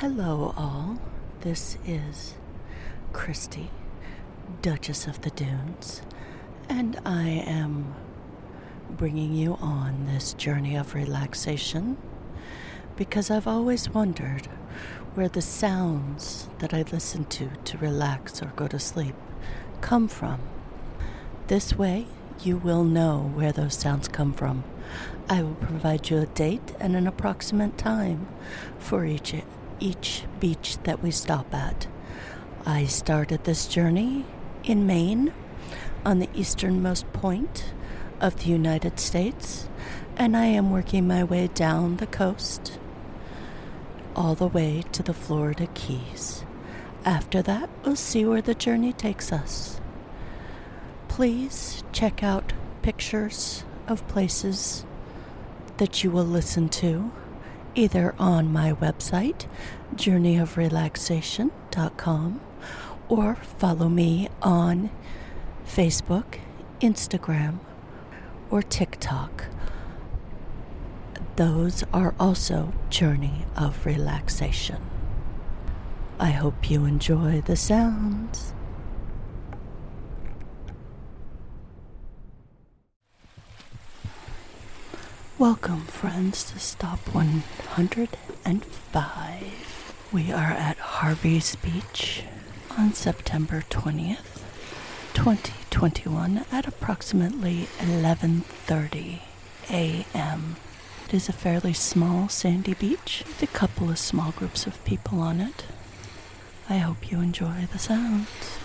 Hello, all. This is Christy, Duchess of the Dunes, and I am bringing you on this journey of relaxation because I've always wondered where the sounds that I listen to to relax or go to sleep come from. This way, you will know where those sounds come from. I will provide you a date and an approximate time for each each beach that we stop at. I started this journey in Maine on the easternmost point of the United States, and I am working my way down the coast all the way to the Florida Keys. After that, we'll see where the journey takes us. Please check out pictures of places that you will listen to either on my website, journeyofrelaxation.com, or follow me on Facebook, Instagram, or TikTok. Those are also Journey of Relaxation. I hope you enjoy the sounds. Welcome, friends, to Stop 105. We are at Harvey's Beach on September 20th, 2021 at approximately 11:30 a.m. It is a fairly small sandy beach with a couple of small groups of people on it. I hope you enjoy the sounds.